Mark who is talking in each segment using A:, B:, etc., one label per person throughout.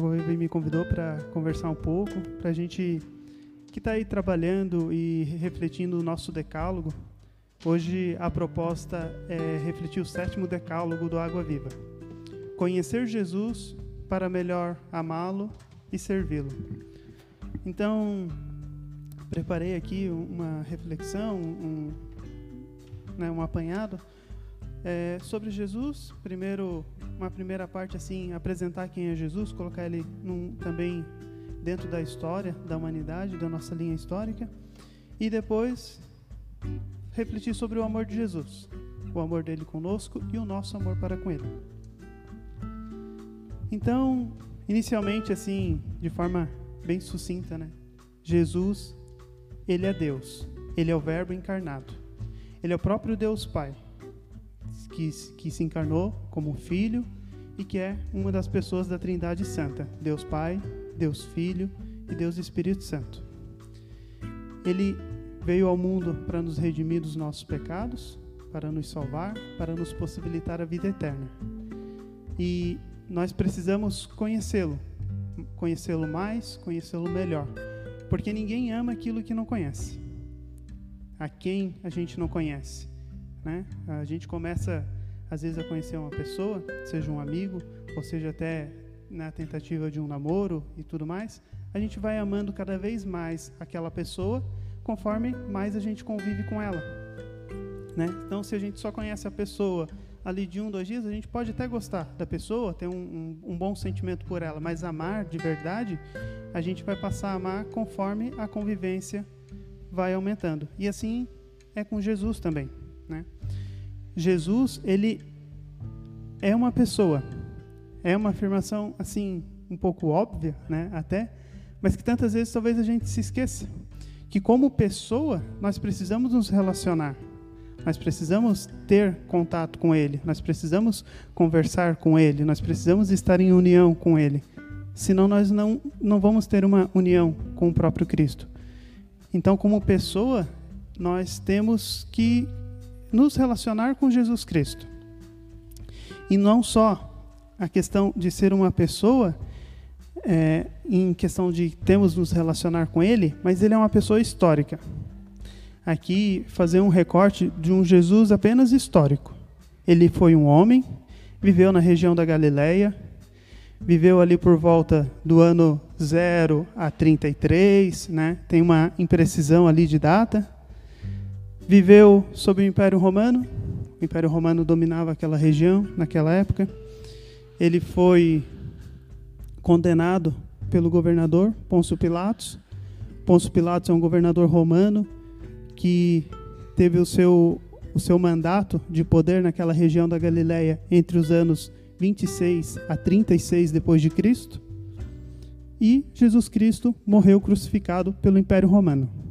A: Hoje o Água Viva me convidou para conversar um pouco, para a gente que está aí trabalhando e refletindo o nosso decálogo. Hoje a proposta é refletir o sétimo decálogo do Água Viva. Conhecer Jesus para melhor amá-lo e servi-lo. Então, preparei aqui uma reflexão, um, né, um apanhado é, sobre Jesus. Primeiro, uma primeira parte assim, apresentar quem é Jesus, colocar ele num, também dentro da história da humanidade, da nossa linha histórica, e depois refletir sobre o amor de Jesus, o amor dele conosco e o nosso amor para com ele. Então, inicialmente assim, de forma bem sucinta, né? Jesus, ele é Deus. Ele é o Verbo encarnado. Ele é o próprio Deus Pai que, que se encarnou como filho e que é uma das pessoas da Trindade Santa: Deus Pai, Deus Filho e Deus Espírito Santo. Ele veio ao mundo para nos redimir dos nossos pecados, para nos salvar, para nos possibilitar a vida eterna. E nós precisamos conhecê-lo, conhecê-lo mais, conhecê-lo melhor, porque ninguém ama aquilo que não conhece. A quem a gente não conhece? Né? A gente começa, às vezes, a conhecer uma pessoa, seja um amigo, ou seja até na tentativa de um namoro e tudo mais, a gente vai amando cada vez mais aquela pessoa conforme mais a gente convive com ela. Né? Então, se a gente só conhece a pessoa ali de um, dois dias, a gente pode até gostar da pessoa, ter um, um, um, bom sentimento por ela, mas amar de verdade, a gente vai passar a amar conforme a convivência vai aumentando. E assim é com Jesus também. Né? Jesus, ele é uma pessoa. É uma afirmação assim um pouco óbvia, né, até, mas que tantas vezes talvez a gente se esqueça que como pessoa nós precisamos nos relacionar. Nós precisamos ter contato com ele, nós precisamos conversar com ele, nós precisamos estar em união com ele. Senão nós não não vamos ter uma união com o próprio Cristo. Então, como pessoa, nós temos que nos relacionar com Jesus Cristo. E não só a questão de ser uma pessoa, é, em questão de temos nos relacionar com Ele, mas Ele é uma pessoa histórica. Aqui, fazer um recorte de um Jesus apenas histórico. Ele foi um homem, viveu na região da Galileia, viveu ali por volta do ano 0 a 33, né? tem uma imprecisão ali de data, viveu sob o Império Romano. O Império Romano dominava aquela região naquela época. Ele foi condenado pelo governador Pôncio Pilatos. Pôncio Pilatos é um governador romano que teve o seu o seu mandato de poder naquela região da Galileia entre os anos 26 a 36 depois de Cristo. E Jesus Cristo morreu crucificado pelo Império Romano.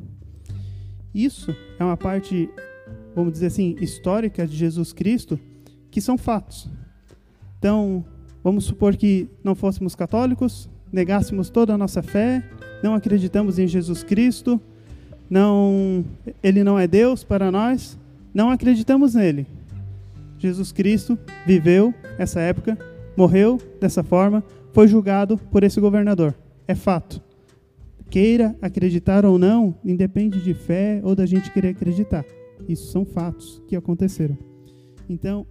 A: Isso é uma parte, vamos dizer assim, histórica de Jesus Cristo, que são fatos. Então, vamos supor que não fôssemos católicos, negássemos toda a nossa fé, não acreditamos em Jesus Cristo, não, ele não é Deus para nós, não acreditamos nele. Jesus Cristo viveu essa época, morreu dessa forma, foi julgado por esse governador. É fato queira acreditar ou não, independe de fé ou da gente querer acreditar. Isso são fatos que aconteceram. Então,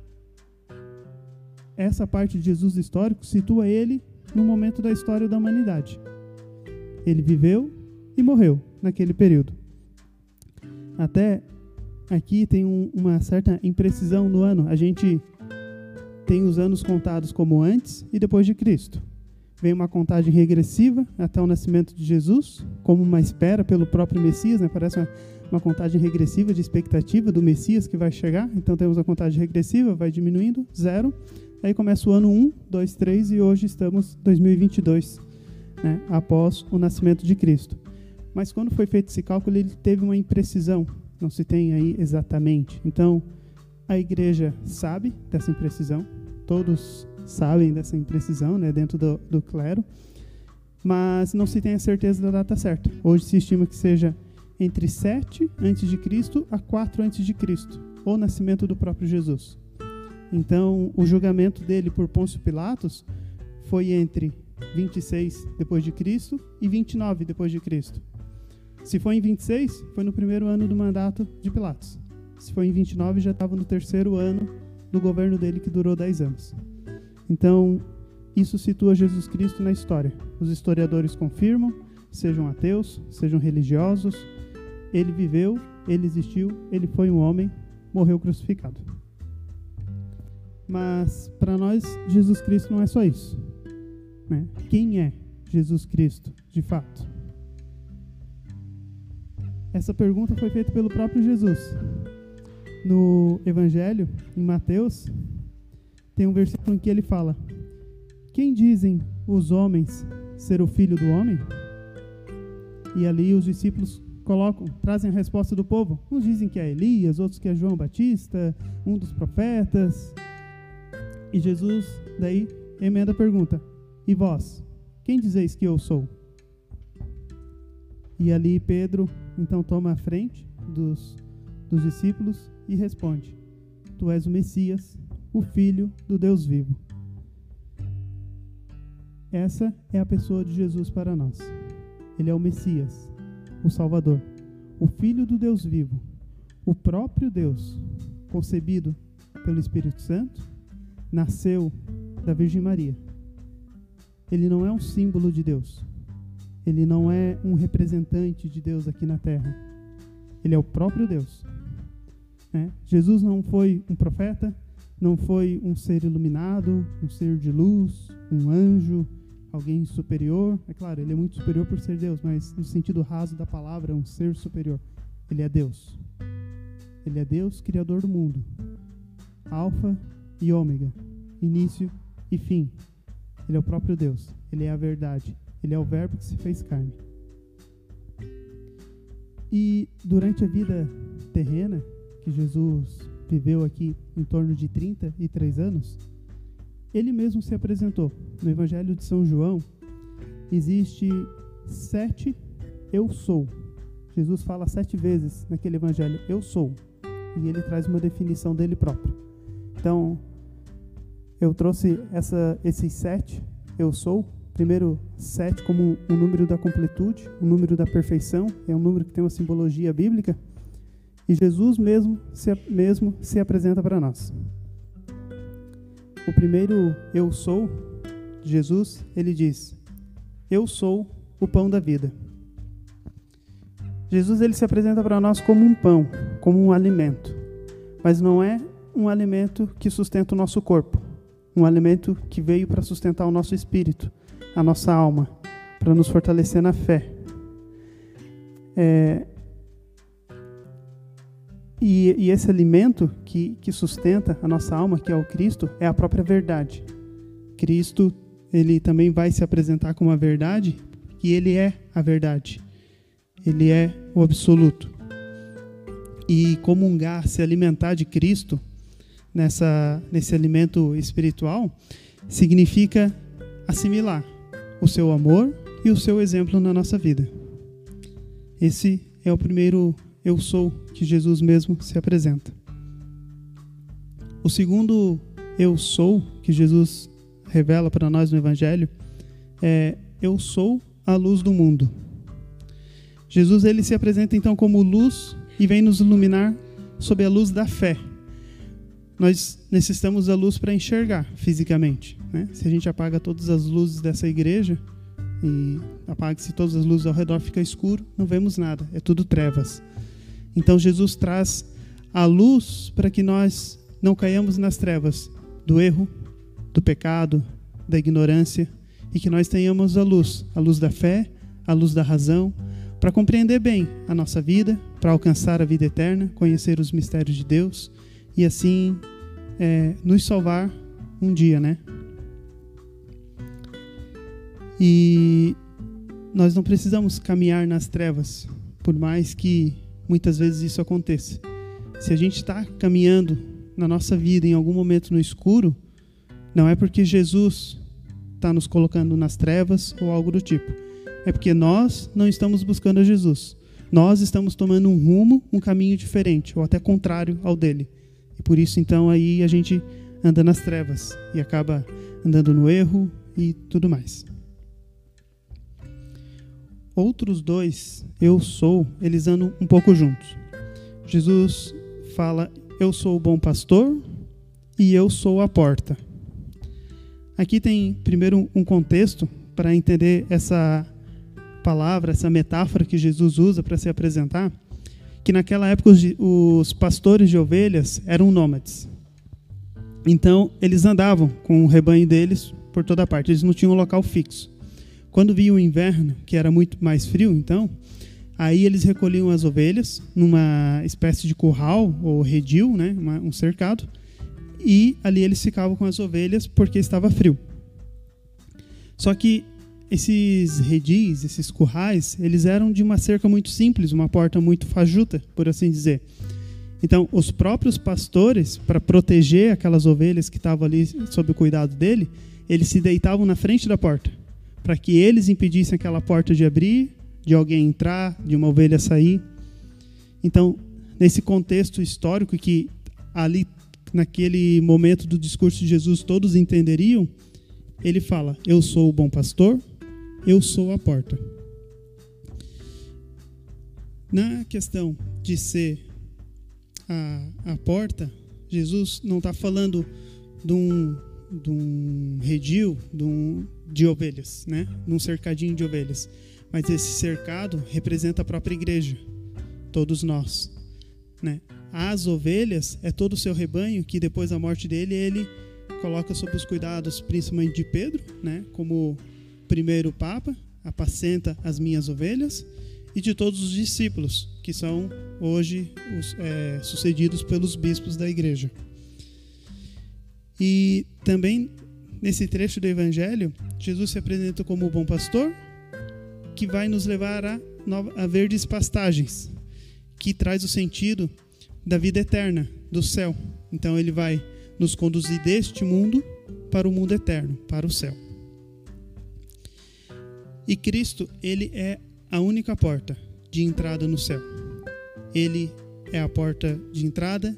A: essa parte de Jesus histórico situa ele no momento da história da humanidade. Ele viveu e morreu naquele período. Até aqui tem um, uma certa imprecisão no ano. A gente tem os anos contados como antes e depois de Cristo vem uma contagem regressiva até o nascimento de Jesus, como uma espera pelo próprio Messias, né? parece uma, uma, contagem regressiva de expectativa do Messias que vai chegar. Então temos a contagem regressiva, vai diminuindo, zero. Aí começa o ano 1, 2, 3 e hoje estamos em 2022, né? após o nascimento de Cristo. Mas quando foi feito esse cálculo, ele teve uma imprecisão, não se tem aí exatamente. Então, a igreja sabe dessa imprecisão, todos sabem dessa imprecisão né, dentro do, do clero, mas não se tem a certeza da data certa. Hoje se estima que seja entre 7 a.C. a 4 a.C., o nascimento do próprio Jesus. Então, o julgamento dele por Pôncio Pilatos foi entre 26 depois de Cristo e 29 depois de Cristo. Se foi em 26, foi no primeiro ano do mandato de Pilatos. Se foi em 29, já estava no terceiro ano do governo dele, que durou 10 anos. Então, isso situa Jesus Cristo na história. Os historiadores confirmam, sejam ateus, sejam religiosos, ele viveu, ele existiu, ele foi um homem, morreu crucificado. Mas para nós, Jesus Cristo não é só isso. Né? Quem é Jesus Cristo, de fato? Essa pergunta foi feita pelo próprio Jesus. No Evangelho, em Mateus, tem um versículo em que ele fala: Quem dizem os homens ser o filho do homem? E ali os discípulos colocam, trazem a resposta do povo. Uns dizem que é Elias, outros que é João Batista, um dos profetas. E Jesus daí emenda a pergunta: E vós, quem dizeis que eu sou? E ali Pedro então toma a frente dos, dos discípulos e responde: Tu és o Messias, o Filho do Deus vivo. Essa é a pessoa de Jesus para nós. Ele é o Messias, o Salvador, o Filho do Deus vivo, o próprio Deus, concebido pelo Espírito Santo, nasceu da Virgem Maria. Ele não é um símbolo de Deus, ele não é um representante de Deus aqui na terra. Ele é o próprio Deus. É? Jesus não foi um profeta, não foi um ser iluminado, um ser de luz, um anjo, alguém superior. É claro, ele é muito superior por ser Deus, mas no sentido raso da palavra, um ser superior. Ele é Deus. Ele é Deus, criador do mundo. Alfa e ômega, início e fim. Ele é o próprio Deus. Ele é a verdade. Ele é o Verbo que se fez carne. E durante a vida terrena, que Jesus viveu aqui em torno de 33 anos, ele mesmo se apresentou. No Evangelho de São João, existe sete eu sou. Jesus fala sete vezes naquele evangelho, eu sou. E ele traz uma definição dele próprio. Então, eu trouxe essa, esses sete eu sou Primeiro, sete como um número da completude, um número da perfeição, é um número que tem uma simbologia bíblica. E Jesus mesmo se, mesmo se apresenta para nós. O primeiro eu sou Jesus, ele diz: Eu sou o pão da vida. Jesus ele se apresenta para nós como um pão, como um alimento, mas não é um alimento que sustenta o nosso corpo, um alimento que veio para sustentar o nosso espírito, a nossa alma, para nos fortalecer na fé. É, e, e, esse alimento que, que sustenta a nossa alma, que é o Cristo, é a própria verdade. Cristo, ele também vai se apresentar como a verdade, e ele é a verdade. Ele é o absoluto. E comungar, se alimentar de Cristo, nessa, nesse alimento espiritual, significa assimilar o seu amor e o seu exemplo na nossa vida. Esse é o primeiro eu sou que Jesus mesmo se apresenta. O segundo eu sou que Jesus revela para nós no Evangelho é eu sou a luz do mundo. Jesus ele se apresenta então como luz e vem nos iluminar sob a luz da fé. Nós necessitamos da luz para enxergar fisicamente. Né? Se a gente apaga todas as luzes dessa igreja e apaga-se todas as luzes ao redor, fica escuro, não vemos nada, é tudo trevas. Então Jesus traz a luz para que nós não caiamos nas trevas do erro, do pecado, da ignorância e que nós tenhamos a luz, a luz da fé, a luz da razão, para compreender bem a nossa vida, para alcançar a vida eterna, conhecer os mistérios de Deus e assim é, nos salvar um dia, né? E nós não precisamos caminhar nas trevas, por mais que muitas vezes isso aconteça. Se a gente está caminhando na nossa vida em algum momento no escuro, não é porque Jesus está nos colocando nas trevas ou algo do tipo. É porque nós não estamos buscando a Jesus. Nós estamos tomando um rumo, um caminho diferente, ou até contrário ao dele. E por isso, então, aí a gente anda nas trevas e acaba andando no erro, e tudo mais. Outros dois, eu sou, eles andam um pouco juntos. Jesus fala, eu sou o bom pastor e eu sou a porta. Aqui tem primeiro um contexto para entender essa palavra, essa metáfora que Jesus usa para se apresentar, que naquela época os, pastores de ovelhas eram nômades. Então, eles andavam com o rebanho deles por toda parte, eles não tinham um local fixo. Quando vinha o inverno, que era muito mais frio, então, aí eles recolhiam as ovelhas numa espécie de curral ou redil, né, uma, um cercado, e ali eles ficavam com as ovelhas porque estava frio. Só que esses redis, esses currais, eles eram de uma cerca muito simples, uma porta muito fajuta, por assim dizer. Então, os próprios pastores, para proteger aquelas ovelhas que estavam ali sob o cuidado dele, eles se deitavam na frente da porta, para que eles impedissem aquela porta de abrir, de alguém entrar, de uma ovelha sair. Então, nesse contexto histórico que ali naquele momento do discurso de Jesus todos entenderiam, ele fala: Eu sou o bom pastor, eu sou a porta. Na questão de ser a, a porta, Jesus não está falando de um, de um redil de, um, de ovelhas, né? de um cercadinho de ovelhas. Mas esse cercado representa a própria igreja, todos nós. Né? As ovelhas é todo o seu rebanho que depois da morte dele ele coloca sob os cuidados principalmente de Pedro, né, como primeiro papa, apacenta as minhas ovelhas e de todos os discípulos que são hoje os, é, sucedidos pelos bispos da igreja. E também nesse trecho do Evangelho, Jesus se apresenta como o bom pastor que vai nos levar a, a verdes pastagens, que traz o sentido da vida eterna, do céu. Então ele vai nos conduzir deste mundo para o mundo eterno, para o céu. E Cristo, ele é a única porta de entrada no céu. Ele é a porta de entrada,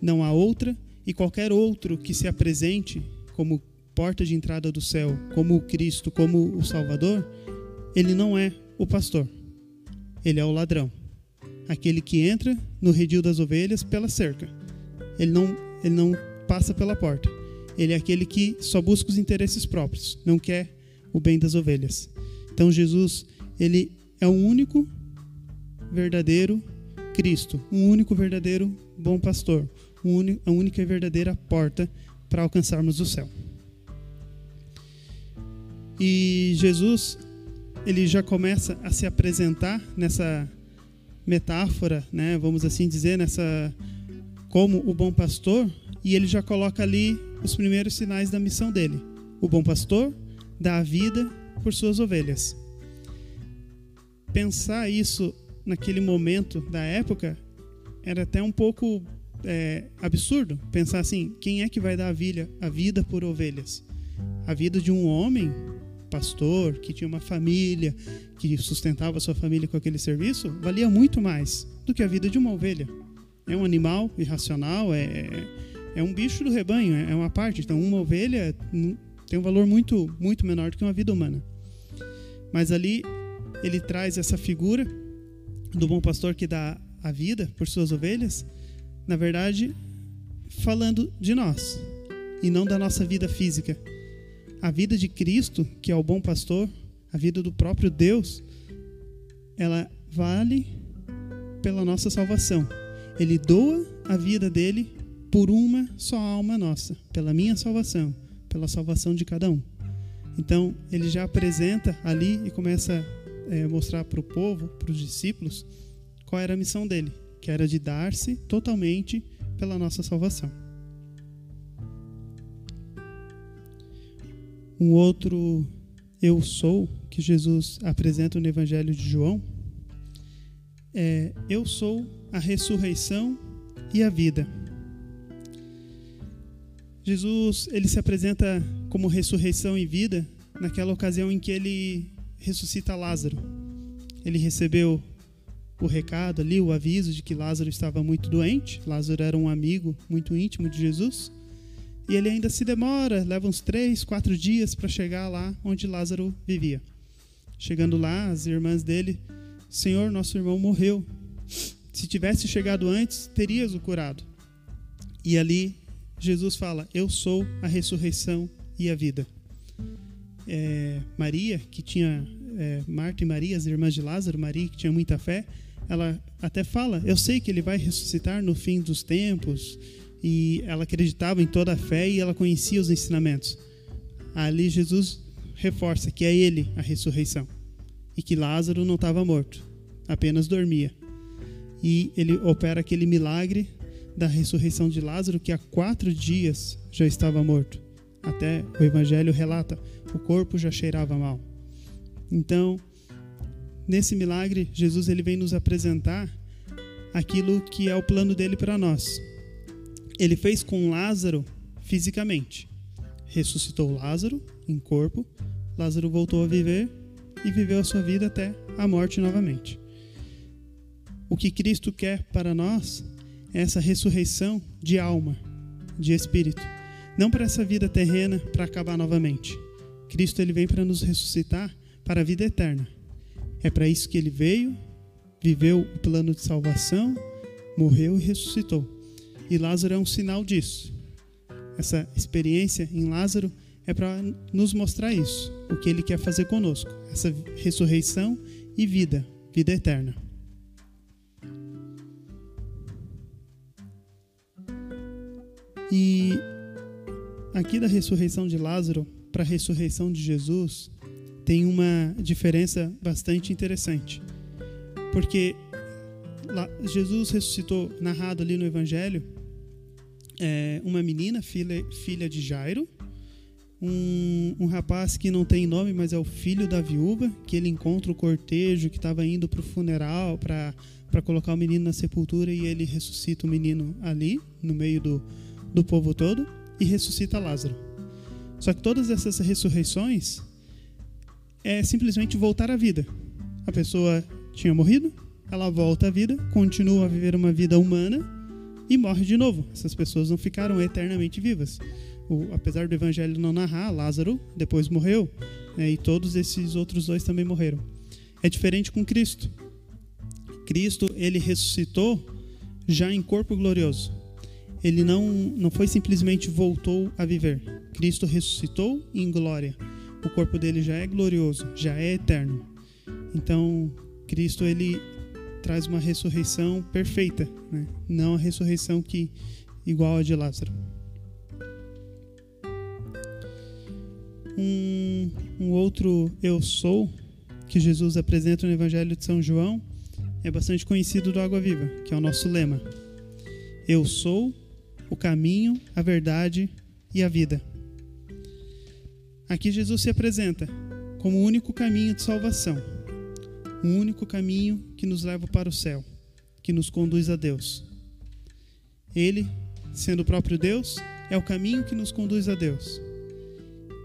A: não há outra, e qualquer outro que se apresente como porta de entrada do céu, como o Cristo, como o Salvador, ele não é o pastor. Ele é o ladrão aquele que entra no redil das ovelhas pela cerca. Ele não, ele não passa pela porta. Ele é aquele que só busca os interesses próprios, não quer o bem das ovelhas. Então Jesus, ele é o único verdadeiro Cristo, o único verdadeiro bom pastor, a única e verdadeira porta para alcançarmos o céu. E Jesus, ele já começa a se apresentar nessa metáfora, né, vamos assim dizer, nessa como o bom pastor, e ele já coloca ali os primeiros sinais da missão dele. O bom pastor dá a vida por suas ovelhas. Pensar isso naquele momento da época era até um pouco é, absurdo. Pensar assim: quem é que vai dar a vida, a vida por ovelhas? A vida de um homem pastor, que tinha uma família, que sustentava sua família com aquele serviço, valia muito mais do que a vida de uma ovelha. É um animal irracional, é, é um bicho do rebanho, é uma parte. Então, uma ovelha tem um valor muito, muito menor do que uma vida humana. Mas ali ele traz essa figura do bom pastor que dá a vida por suas ovelhas, na verdade, falando de nós e não da nossa vida física a vida de Cristo, que é o bom pastor, a vida do próprio Deus, ela vale pela nossa salvação. Ele doa a vida dele por uma só alma nossa, pela minha salvação, pela salvação de cada um. Então, ele já apresenta ali e começa a é, mostrar para o povo, para os discípulos, qual era a missão dele, que era de dar-se totalmente pela nossa salvação. Um outro eu sou que Jesus apresenta no Evangelho de João é: Eu sou a ressurreição e a vida. Jesus ele se apresenta como ressurreição e vida naquela ocasião em que ele ressuscita Lázaro. Ele recebeu o recado ali, o aviso de que Lázaro estava muito doente. Lázaro era um amigo muito íntimo de Jesus. E ele ainda se demora, leva uns três, quatro dias para chegar lá onde Lázaro vivia. Chegando lá, as irmãs dele, Senhor, nosso irmão morreu. Se tivesse chegado antes, terias o curado. E ali Jesus fala: Eu sou a ressurreição e a vida. É, Maria, que tinha é, Marta e Maria, as irmãs de Lázaro, Maria, que tinha muita fé, ela até fala: Eu sei que ele vai ressuscitar no fim dos tempos. E ela acreditava em toda a fé e ela conhecia os ensinamentos. Ali Jesus reforça que é ele a ressurreição e que Lázaro não estava morto, apenas dormia. E ele opera aquele milagre da ressurreição de Lázaro que há quatro dias já estava morto. Até o Evangelho relata, o corpo já cheirava mal. Então, nesse milagre, Jesus ele vem nos apresentar aquilo que é o plano dele para nós. Ele fez com Lázaro fisicamente. Ressuscitou Lázaro em corpo. Lázaro voltou a viver e viveu a sua vida até a morte novamente. O que Cristo quer para nós é essa ressurreição de alma, de espírito. Não para essa vida terrena para acabar novamente. Cristo ele vem para nos ressuscitar para a vida eterna. É para isso que ele veio, viveu o plano de salvação, morreu e ressuscitou. E Lázaro é um sinal disso. Essa experiência em Lázaro é para nos mostrar isso, o que ele quer fazer conosco, essa ressurreição e vida, vida eterna. E aqui da ressurreição de Lázaro para a ressurreição de Jesus, tem uma diferença bastante interessante. Porque Jesus ressuscitou, narrado ali no Evangelho, é, uma menina, filha, filha de Jairo, um, um, rapaz que não tem nome, mas é o filho da viúva, que ele encontra o cortejo que estava indo para o funeral para colocar o menino na sepultura e ele ressuscita o menino ali, no meio do, do povo todo, e ressuscita Lázaro. Só que todas essas ressurreições é simplesmente voltar à vida. A pessoa tinha morrido, ela volta à vida, continua a viver uma vida humana e morre de novo. Essas pessoas não ficaram eternamente vivas. O, apesar do evangelho não narrar, Lázaro depois morreu né, e todos esses outros dois também morreram. É diferente com Cristo. Cristo ele ressuscitou já em corpo glorioso. Ele não, não foi simplesmente voltou a viver. Cristo ressuscitou em glória o corpo dele já é glorioso, já é eterno. Então, Cristo ele traz uma ressurreição perfeita, né? não a ressurreição que igual a de Lázaro. Um, um outro eu sou que Jesus apresenta no Evangelho de São João é bastante conhecido do Água Viva, que é o nosso lema. Eu sou o caminho, a verdade e a vida. Aqui Jesus se apresenta como o único caminho de salvação, o único caminho que nos leva para o céu, que nos conduz a Deus. Ele, sendo o próprio Deus, é o caminho que nos conduz a Deus.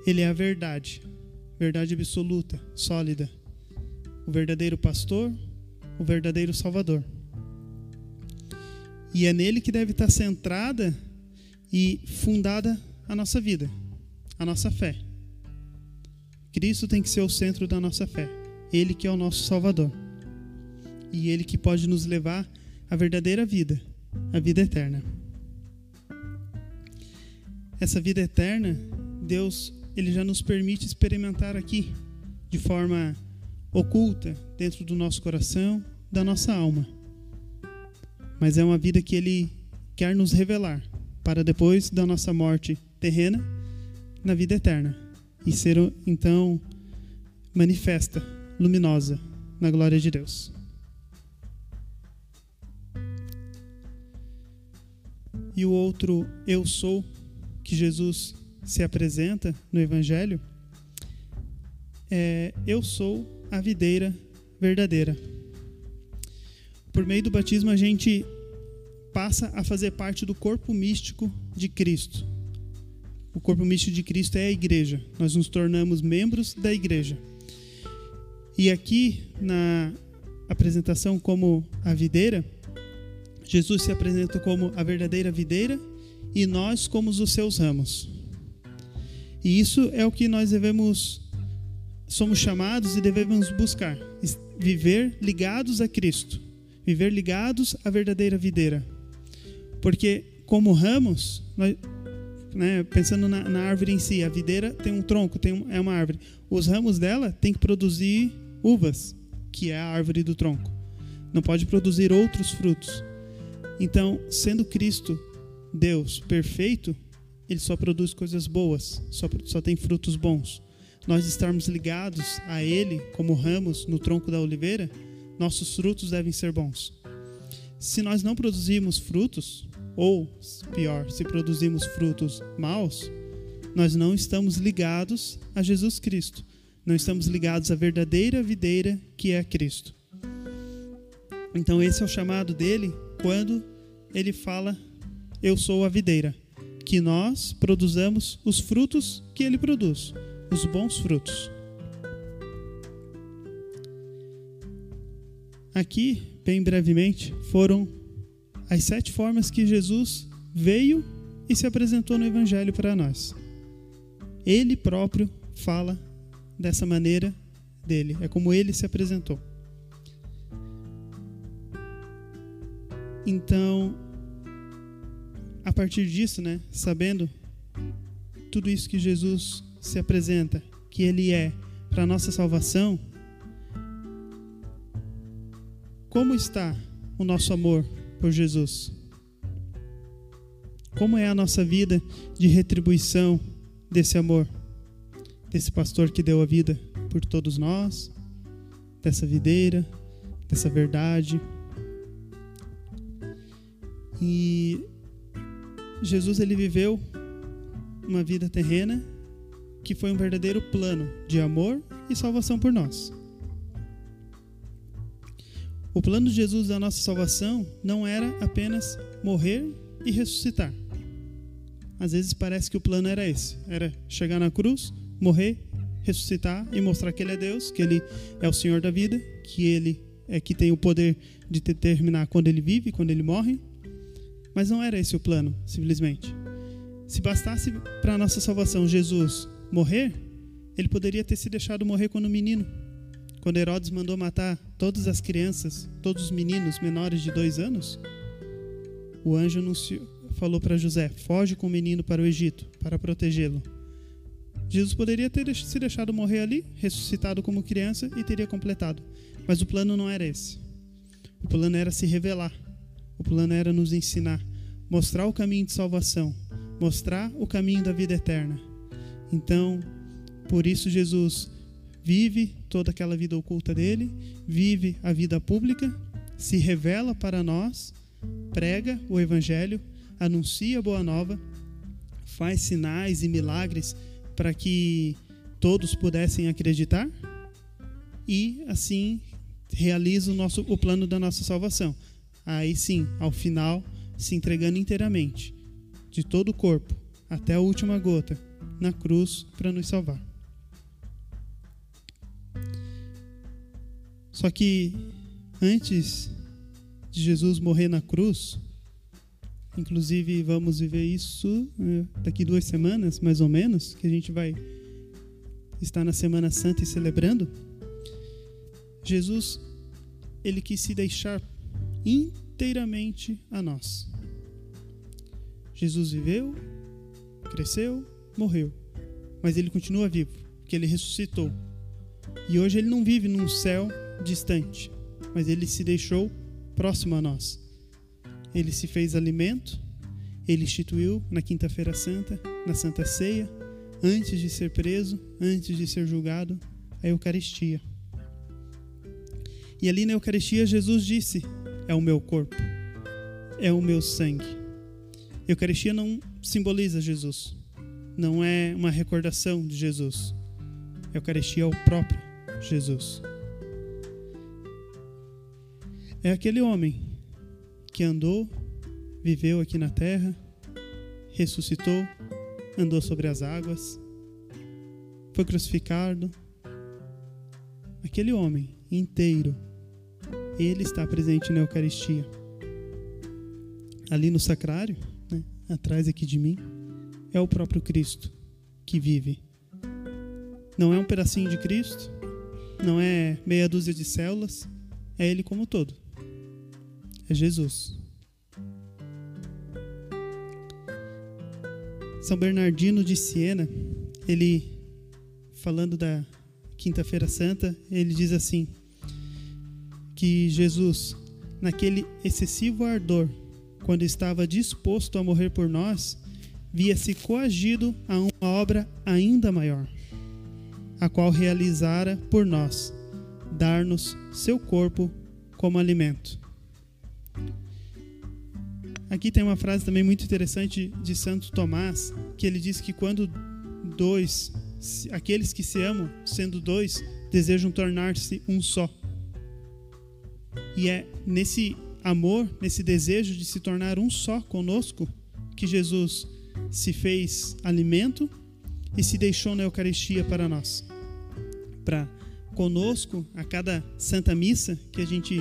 A: Ele é a verdade, verdade absoluta, sólida, o verdadeiro pastor, o verdadeiro salvador. E é nele que deve estar centrada e fundada a nossa vida, a nossa fé. Cristo tem que ser o centro da nossa fé. Ele que é o nosso Salvador. E Ele que pode nos levar à verdadeira vida, a vida eterna. Essa vida eterna, Deus, Ele já nos permite experimentar aqui, de forma oculta, dentro do nosso coração, da nossa alma. Mas é uma vida que Ele quer nos revelar, para depois da nossa morte terrena, na vida eterna e ser então manifesta, luminosa na glória de Deus. E o outro eu sou que Jesus se apresenta no Evangelho é eu sou a videira verdadeira. Por meio do batismo a gente passa a fazer parte do corpo místico de Cristo o corpo místico de Cristo é a igreja. Nós nos tornamos membros da igreja. E aqui, na apresentação como a videira, Jesus se apresenta como a verdadeira videira e nós como os seus ramos. E isso é o que nós devemos somos chamados e devemos buscar, viver ligados a Cristo, viver ligados à verdadeira videira. Porque como ramos, nós, né, pensando na, na, árvore em si, a videira tem um tronco, tem um, é uma árvore. Os ramos dela têm que produzir uvas, que é a árvore do tronco. Não pode produzir outros frutos. Então, sendo Cristo Deus perfeito, ele só produz coisas boas, só, só tem frutos bons. Nós estarmos ligados a Ele como ramos no tronco da oliveira, nossos frutos devem ser bons. Se nós não produzimos frutos, ou pior, se produzimos frutos maus, nós não estamos ligados a Jesus Cristo. Não estamos ligados à verdadeira videira que é Cristo. Então, esse é o chamado dele quando ele fala: Eu sou a videira. Que nós produzamos os frutos que ele produz, os bons frutos. Aqui, bem brevemente, foram as sete formas que Jesus veio e se apresentou no Evangelho para nós. Ele próprio fala dessa maneira dele, é como ele se apresentou. Então, a partir disso, né, sabendo tudo isso que Jesus se apresenta, que ele é para nossa salvação, como está o nosso amor por Jesus? Como é a nossa vida de retribuição desse amor? Desse pastor que deu a vida por todos nós, dessa videira, dessa verdade. E Jesus ele viveu uma vida terrena que foi um verdadeiro plano de amor e salvação por nós. O plano de Jesus da nossa salvação não era apenas morrer e ressuscitar. Às vezes parece que o plano era esse: era chegar na cruz, morrer, ressuscitar e mostrar que Ele é Deus, que Ele é o Senhor da vida, que Ele é que tem o poder de determinar quando Ele vive, quando Ele morre. Mas não era esse o plano, simplesmente. Se bastasse para a nossa salvação Jesus morrer, Ele poderia ter se deixado morrer quando menino quando Herodes mandou matar todas as crianças, todos os meninos menores de dois anos, o anjo anunciou, falou para José: foge com o menino para o Egito, para protegê-lo. Jesus poderia ter se deixado morrer ali, ressuscitado como criança e teria completado. Mas o plano não era esse. O plano era se revelar. O plano era nos ensinar, mostrar o caminho de salvação, mostrar o caminho da vida eterna. Então, por isso Jesus vive toda aquela vida oculta dele, vive a vida pública, se revela para nós, prega o evangelho, anuncia a boa nova, faz sinais e milagres para que todos pudessem acreditar e assim realiza o nosso o plano da nossa salvação. Aí sim, ao final, se entregando inteiramente, de todo o corpo, até a última gota, na cruz para nos salvar. Só que antes de Jesus morrer na cruz, inclusive vamos viver isso né, daqui duas semanas, mais ou menos, que a gente vai estar na Semana Santa e celebrando. Jesus, ele quis se deixar inteiramente a nós. Jesus viveu, cresceu, morreu, mas ele continua vivo, porque ele ressuscitou. E hoje ele não vive num céu distante, mas ele se deixou próximo a nós. Ele se fez alimento, ele instituiu na Quinta-feira Santa, na Santa Ceia, antes de ser preso, antes de ser julgado, a Eucaristia. E ali na Eucaristia, Jesus disse: É o meu corpo, é o meu sangue. Eucaristia não simboliza Jesus, não é uma recordação de Jesus. Eucaristia é o próprio Jesus é aquele homem que andou, viveu aqui na terra, ressuscitou, andou sobre as águas, foi crucificado. Aquele homem inteiro, ele está presente na Eucaristia. Ali no sacrário, né, atrás aqui de mim é o próprio Cristo que vive. Não é um pedacinho de Cristo, não é meia dúzia de células, é Ele como todo. É Jesus. São Bernardino de Siena, ele falando da Quinta-feira Santa, ele diz assim: que Jesus, naquele excessivo ardor, quando estava disposto a morrer por nós, via-se coagido a uma obra ainda maior, a qual realizara por nós, dar-nos seu corpo como alimento. Aqui tem uma frase também muito interessante de Santo Tomás, que ele diz que quando dois, aqueles que se amam, sendo dois, desejam tornar-se um só. E é nesse amor, nesse desejo de se tornar um só conosco, que Jesus se fez alimento e se deixou na Eucaristia para nós. Para conosco, a cada Santa Missa que a gente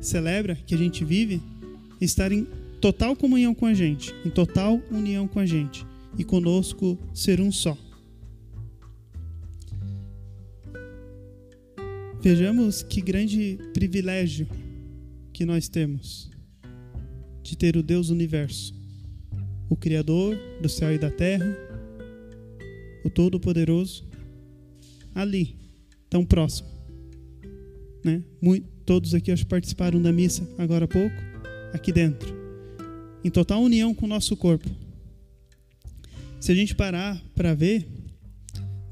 A: celebra, que a gente vive, estar em total comunhão com a gente, em total união com a gente e conosco ser um só. Vejamos que grande privilégio que nós temos de ter o Deus universo, o Criador do céu e da terra, o Todo-Poderoso, ali, tão próximo. Né? Muito, todos aqui acho, participaram da missa agora há pouco, aqui dentro em total união com o nosso corpo. Se a gente parar para ver,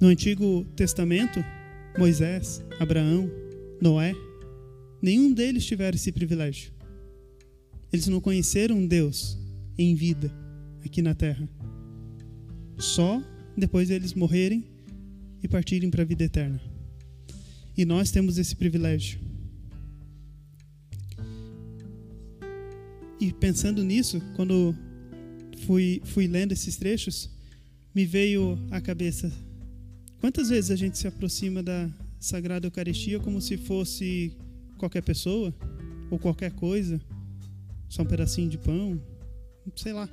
A: no Antigo Testamento, Moisés, Abraão, Noé, nenhum deles tiveram esse privilégio. Eles não conheceram Deus em vida aqui na terra. Só depois eles morrerem e partirem para a vida eterna. E nós temos esse privilégio. E pensando nisso, quando fui, fui lendo esses trechos, me veio à cabeça quantas vezes a gente se aproxima da Sagrada Eucaristia como se fosse qualquer pessoa ou qualquer coisa, só um pedacinho de pão, sei lá,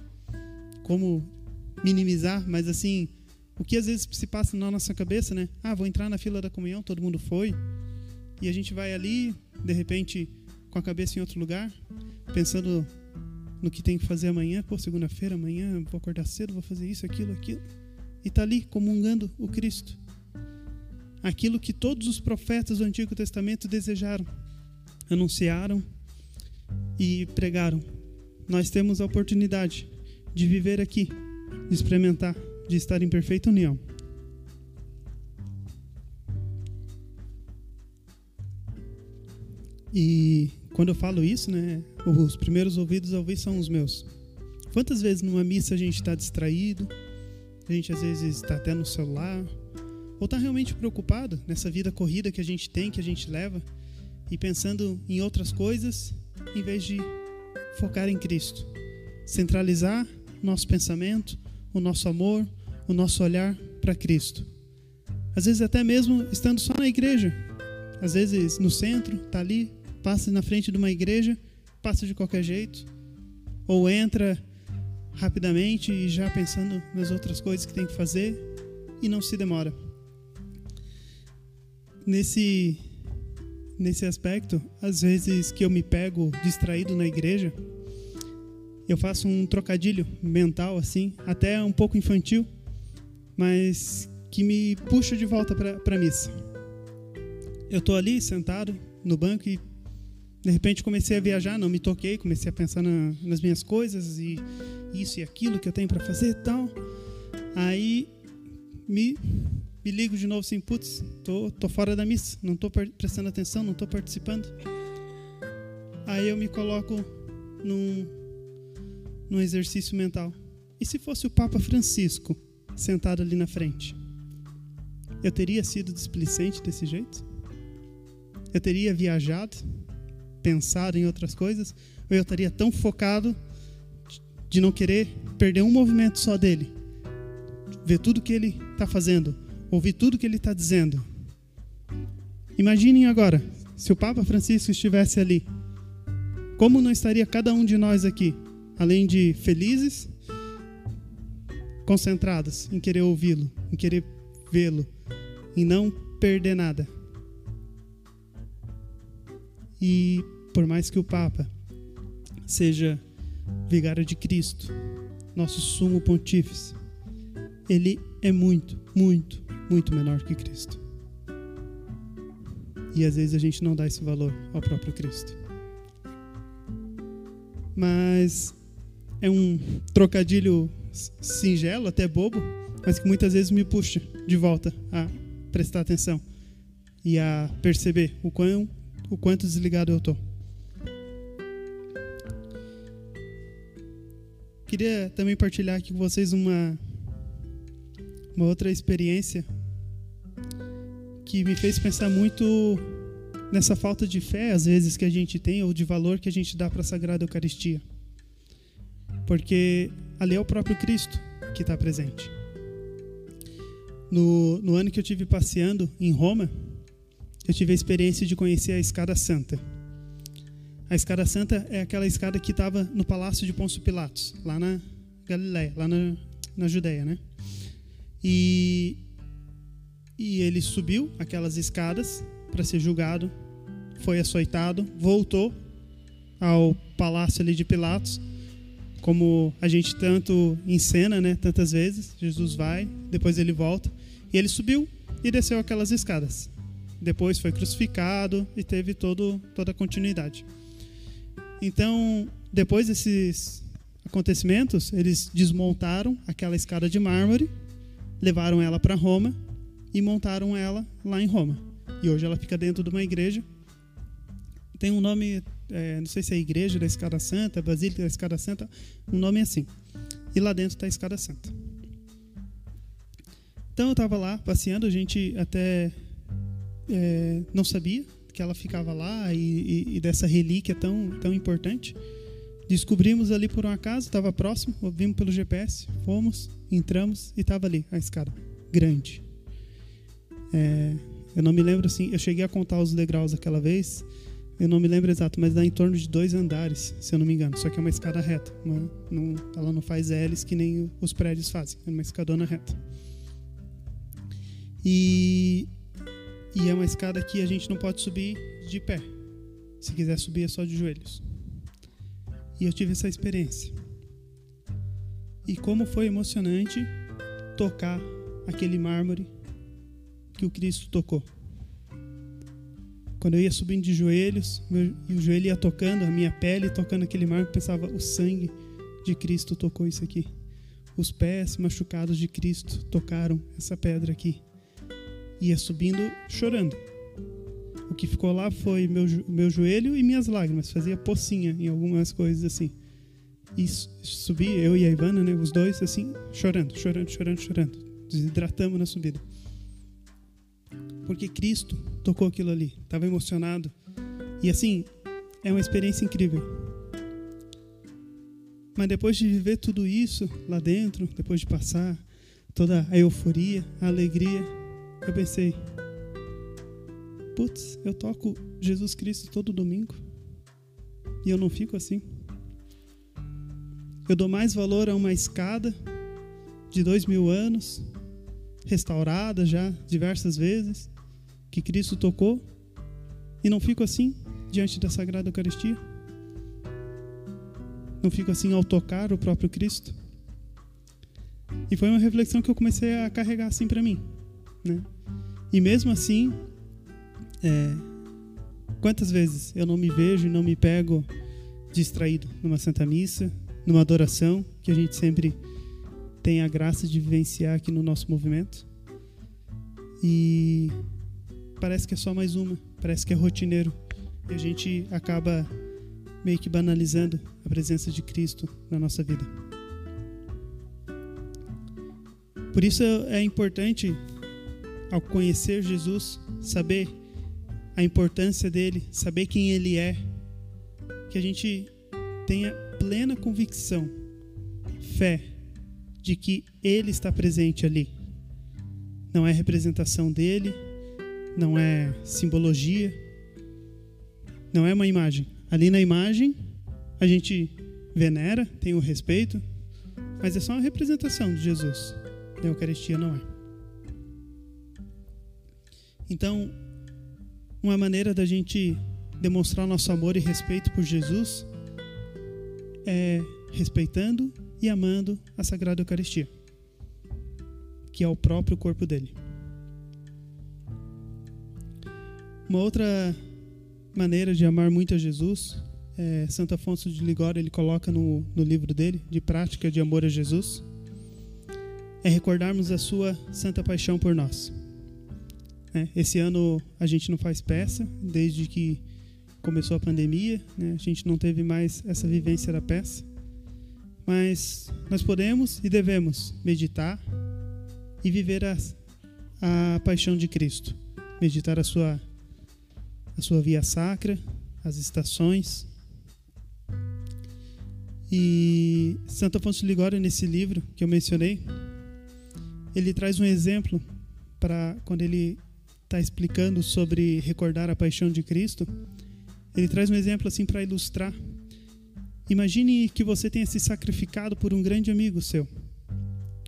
A: como minimizar, mas assim, o que às vezes se passa na nossa cabeça, né? Ah, vou entrar na fila da comunhão, todo mundo foi, e a gente vai ali, de repente, com a cabeça em outro lugar, pensando no que tem que fazer amanhã, pô, segunda-feira, amanhã vou acordar cedo, vou fazer isso, aquilo, aquilo. E está ali comungando o Cristo. Aquilo que todos os profetas do Antigo Testamento desejaram, anunciaram e pregaram. Nós temos a oportunidade de viver aqui, de experimentar, de estar em perfeita união. E quando eu falo isso, né, os primeiros ouvidos a ouvir são os meus. Quantas vezes numa missa a gente está distraído, a gente às vezes está até no celular, ou está realmente preocupado nessa vida corrida que a gente tem, que a gente leva, e pensando em outras coisas, em vez de focar em Cristo. Centralizar nosso pensamento, o nosso amor, o nosso olhar para Cristo. Às vezes até mesmo estando só na igreja, às vezes no centro, está ali passa na frente de uma igreja, passa de qualquer jeito, ou entra rapidamente e já pensando nas outras coisas que tem que fazer e não se demora. Nesse nesse aspecto, às vezes que eu me pego distraído na igreja, eu faço um trocadilho mental assim, até um pouco infantil, mas que me puxa de volta para a missa. Eu estou ali sentado no banco e de repente comecei a viajar, não me toquei, comecei a pensar na, nas minhas coisas e isso e aquilo que eu tenho para fazer e tal. Aí me, me ligo de novo assim, putz, tô, tô fora da missa, não tô prestando atenção, não tô participando. Aí eu me coloco num, num exercício mental. E se fosse o Papa Francisco sentado ali na frente? Eu teria sido displicente desse jeito? Eu teria viajado? Pensado em outras coisas, ou eu estaria tão focado de não querer perder um movimento só dele, ver tudo que ele está fazendo, ouvir tudo que ele está dizendo. Imaginem agora, se o Papa Francisco estivesse ali, como não estaria cada um de nós aqui, além de felizes, concentradas em querer ouvi-lo, em querer vê-lo, em não perder nada. E por mais que o Papa seja vigário de Cristo, nosso sumo pontífice, ele é muito, muito, muito menor que Cristo. E às vezes a gente não dá esse valor ao próprio Cristo. Mas é um trocadilho singelo, até bobo, mas que muitas vezes me puxa de volta a prestar atenção e a perceber o, quão, o quanto desligado eu estou. Queria também partilhar aqui com vocês uma, uma outra experiência que me fez pensar muito nessa falta de fé, às vezes, que a gente tem, ou de valor que a gente dá para a Sagrada Eucaristia. Porque ali é o próprio Cristo que está presente. No, no ano que eu tive passeando em Roma, eu tive a experiência de conhecer a Escada Santa. A Escada Santa é aquela escada que estava no Palácio de Pôncio Pilatos, lá na Galiléia, lá na, na Judéia, né? E, e ele subiu aquelas escadas para ser julgado, foi açoitado, voltou ao palácio ali de Pilatos como a gente tanto encena, né, tantas vezes. Jesus vai, depois ele volta, e ele subiu e desceu aquelas escadas. Depois foi crucificado e teve todo, toda a continuidade. Então, depois desses acontecimentos, eles desmontaram aquela escada de mármore, levaram ela para Roma e montaram ela lá em Roma. E hoje ela fica dentro de uma igreja. Tem um nome é, não sei se é igreja da Escada Santa, Basílica da Escada Santa, um nome assim. E lá dentro está a Escada Santa. Então eu estava lá passeando, a gente até é, não sabia que ela ficava lá e, e, e, dessa relíquia tão, tão importante. Descobrimos ali por um acaso, estava próximo, ouvimos pelo GPS, fomos, entramos e estava ali a escada, grande. É, eu não me lembro assim, eu cheguei a contar os degraus aquela vez, eu não me lembro exato, mas dá em torno de dois andares, se eu não me engano. Só que é uma escada reta. Uma, não, ela não faz L's que nem os prédios fazem. É uma escadona reta. E, e é uma escada que a gente não pode subir de pé. Se quiser subir é só de joelhos. E eu tive essa experiência. E como foi emocionante tocar aquele mármore que o Cristo tocou. Quando eu ia subindo de joelhos, meu, e o joelho ia tocando a minha pele, tocando aquele eu pensava: o sangue de Cristo tocou isso aqui. Os pés machucados de Cristo tocaram essa pedra aqui. Ia subindo chorando. O que ficou lá foi meu, meu joelho e minhas lágrimas. Fazia pocinha em algumas coisas assim. E subi, eu e a Ivana, né, os dois, assim, chorando, chorando, chorando, chorando. Desidratamos na subida porque Cristo tocou aquilo ali, estava emocionado. E assim, é uma experiência incrível. Mas depois de viver tudo isso lá dentro, depois de passar toda a euforia, a alegria, eu pensei: putz, eu toco Jesus Cristo todo domingo e eu não fico assim. Eu dou mais valor a uma escada de dois mil anos, restaurada já diversas vezes, que Cristo tocou e não fico assim diante da Sagrada Eucaristia? Não fico assim ao tocar o próprio Cristo? E foi uma reflexão que eu comecei a carregar assim para mim, né? E mesmo assim, é, quantas vezes eu não me vejo e não me pego distraído numa Santa Missa, numa adoração que a gente sempre tem a graça de vivenciar aqui no nosso movimento. E parece que é só mais uma, parece que é rotineiro. E a gente acaba meio que banalizando a presença de Cristo na nossa vida. Por isso é importante, ao conhecer Jesus, saber a importância dele, saber quem ele é, que a gente tenha plena convicção, fé, de que ele está presente ali. Não é representação dele, não é simbologia, não é uma imagem. Ali na imagem, a gente venera, tem o respeito, mas é só uma representação de Jesus. A Eucaristia não é. Então, uma maneira da gente demonstrar nosso amor e respeito por Jesus é respeitando e amando a Sagrada Eucaristia, que é o próprio corpo dele. Uma outra maneira de amar muito a Jesus, é, Santo Afonso de Ligório ele coloca no, no livro dele, de prática de amor a Jesus, é recordarmos a sua santa paixão por nós. É, esse ano a gente não faz peça, desde que começou a pandemia, né, a gente não teve mais essa vivência da peça, mas nós podemos e devemos meditar e viver a, a paixão de Cristo, meditar a sua a sua via sacra, as estações. E Santo Afonso de Ligório, nesse livro que eu mencionei, ele traz um exemplo para quando ele está explicando sobre recordar a paixão de Cristo. Ele traz um exemplo assim para ilustrar. Imagine que você tenha se sacrificado por um grande amigo seu.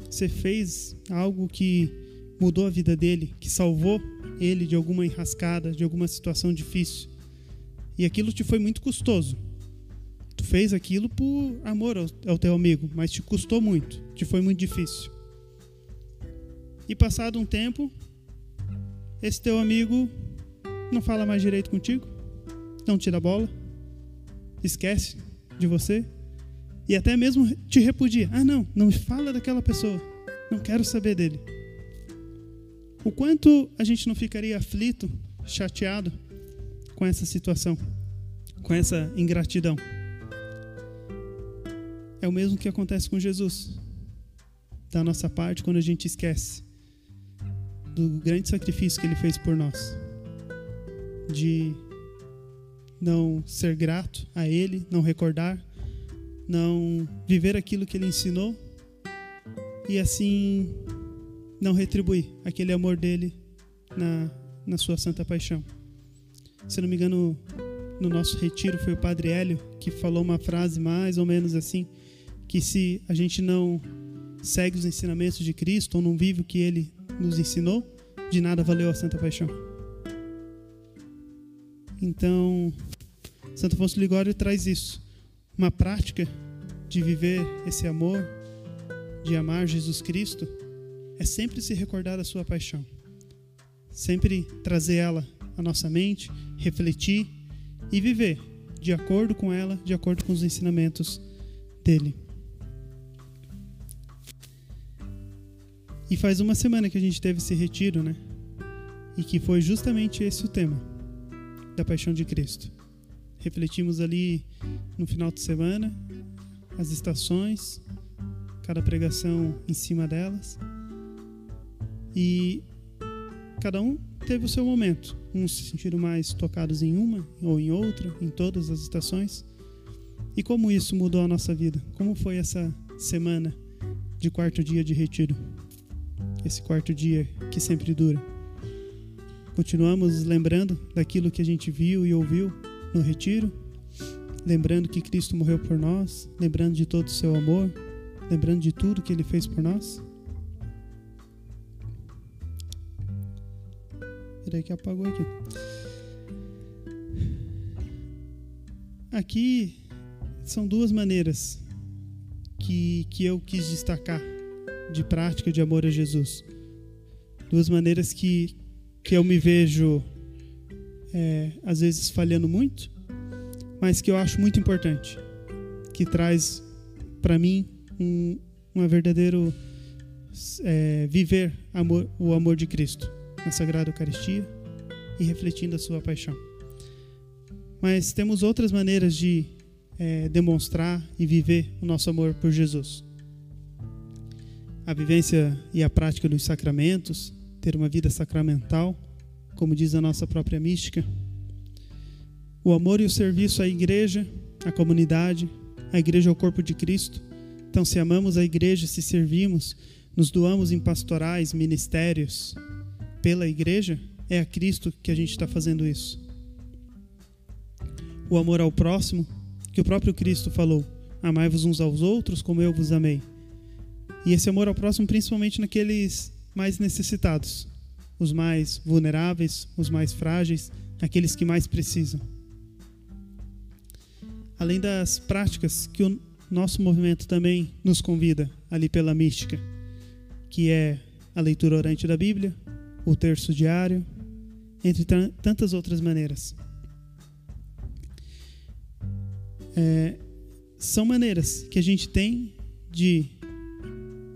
A: Você fez algo que mudou a vida dele, que salvou ele de alguma enrascada, de alguma situação difícil. E aquilo te foi muito custoso. Tu fez aquilo por amor ao, teu amigo, mas te custou muito, te foi muito difícil. E passado um tempo, esse teu amigo não fala mais direito contigo, não dá bola, esquece de você e até mesmo te repudia. Ah, não, não fala daquela pessoa, não quero saber dele. O quanto a gente não ficaria aflito, chateado com essa situação, com essa ingratidão? É o mesmo que acontece com Jesus. Da nossa parte, quando a gente esquece do grande sacrifício que ele fez por nós, de não ser grato a ele, não recordar, não viver aquilo que ele ensinou e assim não retribuir aquele amor dele na, na sua santa paixão. Se não me engano, no nosso retiro foi o Padre Hélio que falou uma frase mais ou menos assim: que se a gente não segue os ensinamentos de Cristo ou não vive o que ele nos ensinou, de nada valeu a santa paixão. Então, Santo Afonso Ligório traz isso, uma prática de viver esse amor, de amar Jesus Cristo é sempre se recordar da sua paixão. Sempre trazer ela à nossa mente, refletir e viver de acordo com ela, de acordo com os ensinamentos dele. E faz uma semana que a gente teve esse retiro, né? E que foi justamente esse o tema da paixão de Cristo. Refletimos ali no final de semana as estações, cada pregação em cima delas. E cada um teve o seu momento. Uns se sentiram mais tocados em uma ou em outra, em todas as estações. E como isso mudou a nossa vida? Como foi essa semana de quarto dia de retiro? Esse quarto dia que sempre dura. Continuamos lembrando daquilo que a gente viu e ouviu no retiro, lembrando que Cristo morreu por nós, lembrando de todo o seu amor, lembrando de tudo que ele fez por nós. Peraí que apagou aqui. Aqui são duas maneiras que, que eu quis destacar de prática de amor a Jesus. Duas maneiras que, que eu me vejo é, às vezes falhando muito, mas que eu acho muito importante, que traz para mim um, um verdadeiro é, viver amor, o amor de Cristo na Sagrada Eucaristia e refletindo a sua paixão. Mas temos outras maneiras de é, demonstrar e viver o nosso amor por Jesus. A vivência e a prática dos sacramentos, ter uma vida sacramental, como diz a nossa própria mística. O amor e o serviço à igreja, à comunidade, a igreja é o corpo de Cristo. Então, se amamos a igreja, se servimos, nos doamos em pastorais, ministérios, pela igreja, é a Cristo que a gente está fazendo isso. O amor ao próximo, que o próprio Cristo falou: Amai-vos uns aos outros como eu vos amei. E esse amor ao próximo, principalmente naqueles mais necessitados, os mais vulneráveis, os mais frágeis, aqueles que mais precisam. Além das práticas que o nosso movimento também nos convida ali pela mística, que é a leitura orante da Bíblia, o terço diário, entre tantas outras maneiras. É, são maneiras que a gente tem de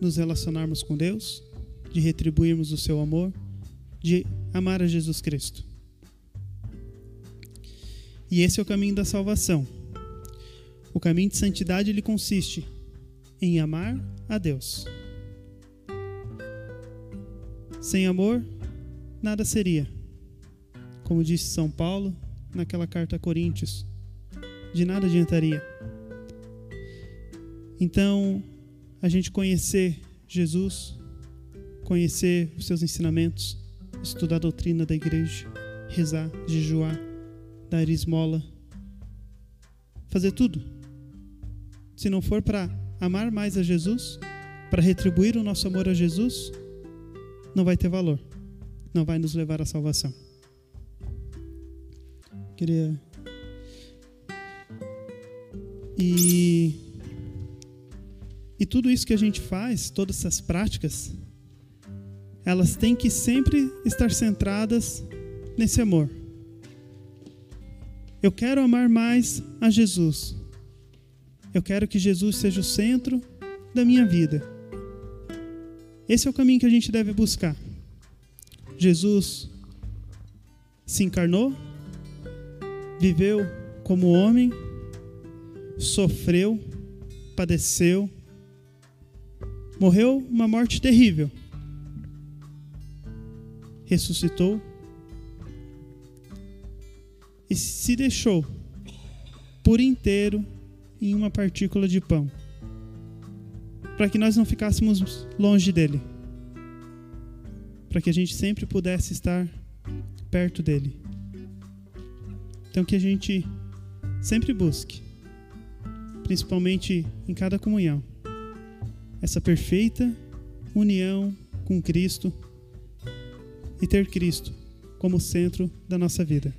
A: nos relacionarmos com Deus, de retribuirmos o seu amor, de amar a Jesus Cristo. E esse é o caminho da salvação. O caminho de santidade ele consiste em amar a Deus. Sem amor, nada seria. Como disse São Paulo naquela carta a Coríntios, de nada adiantaria. Então, a gente conhecer Jesus, conhecer os seus ensinamentos, estudar a doutrina da igreja, rezar, jejuar, dar esmola, fazer tudo. Se não for para amar mais a Jesus, para retribuir o nosso amor a Jesus, não vai ter valor, não vai nos levar à salvação. Queria. E. E tudo isso que a gente faz, todas essas práticas, elas têm que sempre estar centradas nesse amor. Eu quero amar mais a Jesus. Eu quero que Jesus seja o centro da minha vida. Esse é o caminho que a gente deve buscar. Jesus se encarnou, viveu como homem, sofreu, padeceu, morreu uma morte terrível, ressuscitou e se deixou por inteiro em uma partícula de pão, para que nós não ficássemos longe dele, para que a gente sempre pudesse estar perto dele. Então que a gente sempre busque, principalmente em cada comunhão, essa perfeita união com Cristo e ter Cristo como centro da nossa vida.